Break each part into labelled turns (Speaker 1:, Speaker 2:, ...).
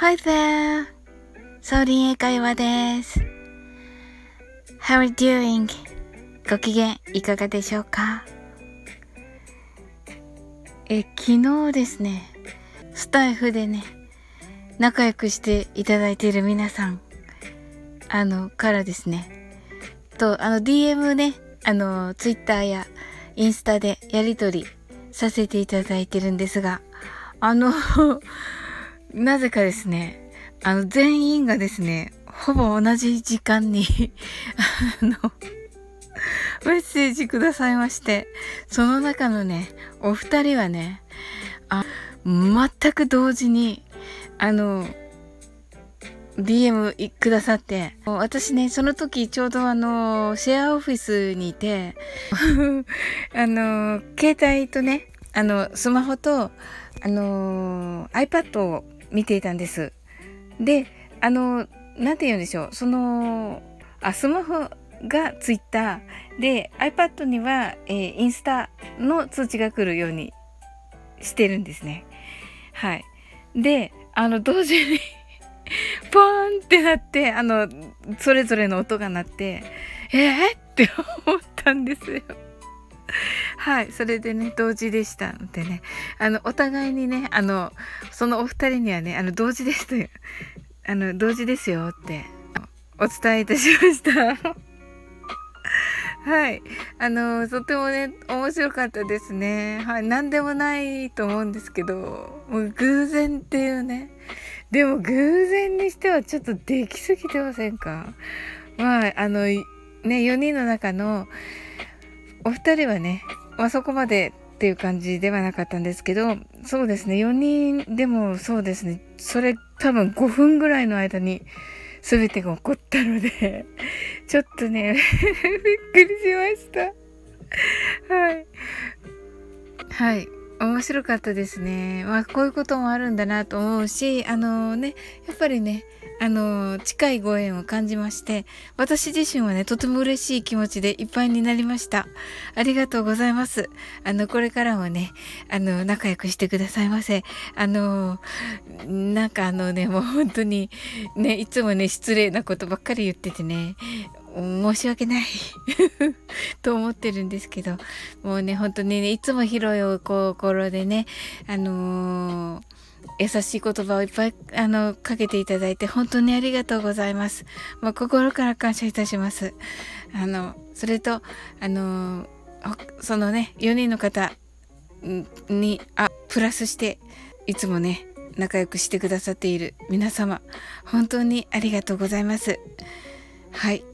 Speaker 1: Hi there! サオリン英会話です。How are you doing? ご機嫌いかがでしょうか？え、昨日ですね、スタイフでね、仲良くしていただいている皆さん、あの、からですね、と、あの、DM ね、あの、Twitter やインスタでやりとりさせていただいてるんですが、あのなぜかですね、あの、全員がですね、ほぼ同じ時間に あの、メッセージくださいまして、その中のね、お二人はね、あ、全く同時に、あの、DM くださって、私ね、その時ちょうどあの、シェアオフィスにいて、あの、携帯とね、あの、スマホと、あの iPad を見ていたんです。で、あの、なんて言うんでしょう。その、あ、スマホが Twitter で iPad には、えー、インスタの通知が来るようにしてるんですね。はい。で、あの、同時に ポーンってなって、あの、それぞれの音が鳴って、えー、って思ったんですよ。はい。それでね、同時でしたのでね、あの、お互いにね、あの、そのお二人にはね、あの、同時ですという、あの、同時ですよって、お伝えいたしました。はい。あの、とてもね、面白かったですね。はい。何でもないと思うんですけど、もう偶然っていうね。でも偶然にしてはちょっとできすぎてませんか？まあ、あの、ね、4人の中の、お二人はね、まあ、そこまでっていう感じではなかったんですけど、そうですね、4人でもそうですね、それ多分5分ぐらいの間に全てが起こったので、ちょっとね、びっくりしました。はい。はい。面白かったですね。まあ、こういうこともあるんだなと思うし、あのね、やっぱりね、あの、近いご縁を感じまして、私自身はね、とても嬉しい気持ちでいっぱいになりました。ありがとうございます。あの、これからもね、あの、仲良くしてくださいませ。あの、なんかあのね、もう本当に、ね、いつもね、失礼なことばっかり言っててね、申し訳ない と思ってるんですけど、もうね、本当にね、いつも広いお心でね、あのー、優しい言葉をいっぱい、あの、かけていただいて、本当にありがとうございます。まあ、心から感謝いたします。あの、それと、あの、そのね、4人の方に、あ、プラスして、いつもね、仲良くしてくださっている皆様、本当にありがとうございます。はい。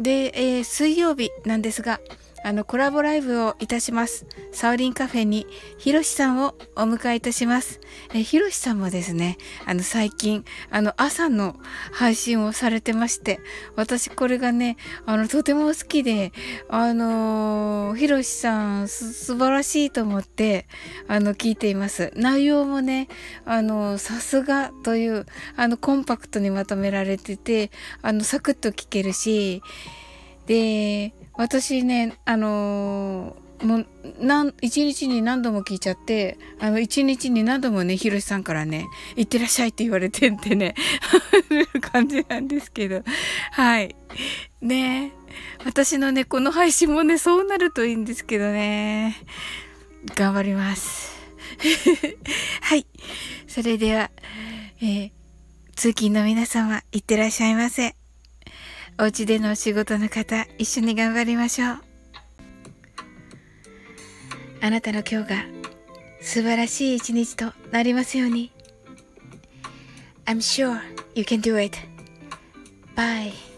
Speaker 1: で、えー、水曜日なんですが、あの、コラボライブをいたします。サオリンカフェに、ひろしさんをお迎えいたします。えひろしさんもですね、あの、最近、あの、朝の配信をされてまして、私これがね、あの、とても好きで、あのひろしさん、す、素晴らしいと思って、あの、聞いています。内容もね、あの、さすがという、あの、コンパクトにまとめられてて、あの、サクッと聞けるし、で、私ね、あのー、もう、なん、一日に何度も聞いちゃって、あの、一日に何度もね、ひろしさんからね、行ってらっしゃいって言われてってね、感じなんですけど、はい。ね私のね、この配信もね、そうなるといいんですけどね、頑張ります。はい。それでは、えー、通勤の皆様、いってらっしゃいませ。お家でのお仕事の方、一緒に頑張りましょう。あなたの今日が素晴らしい一日となりますように。I'm sure you can do it. Bye.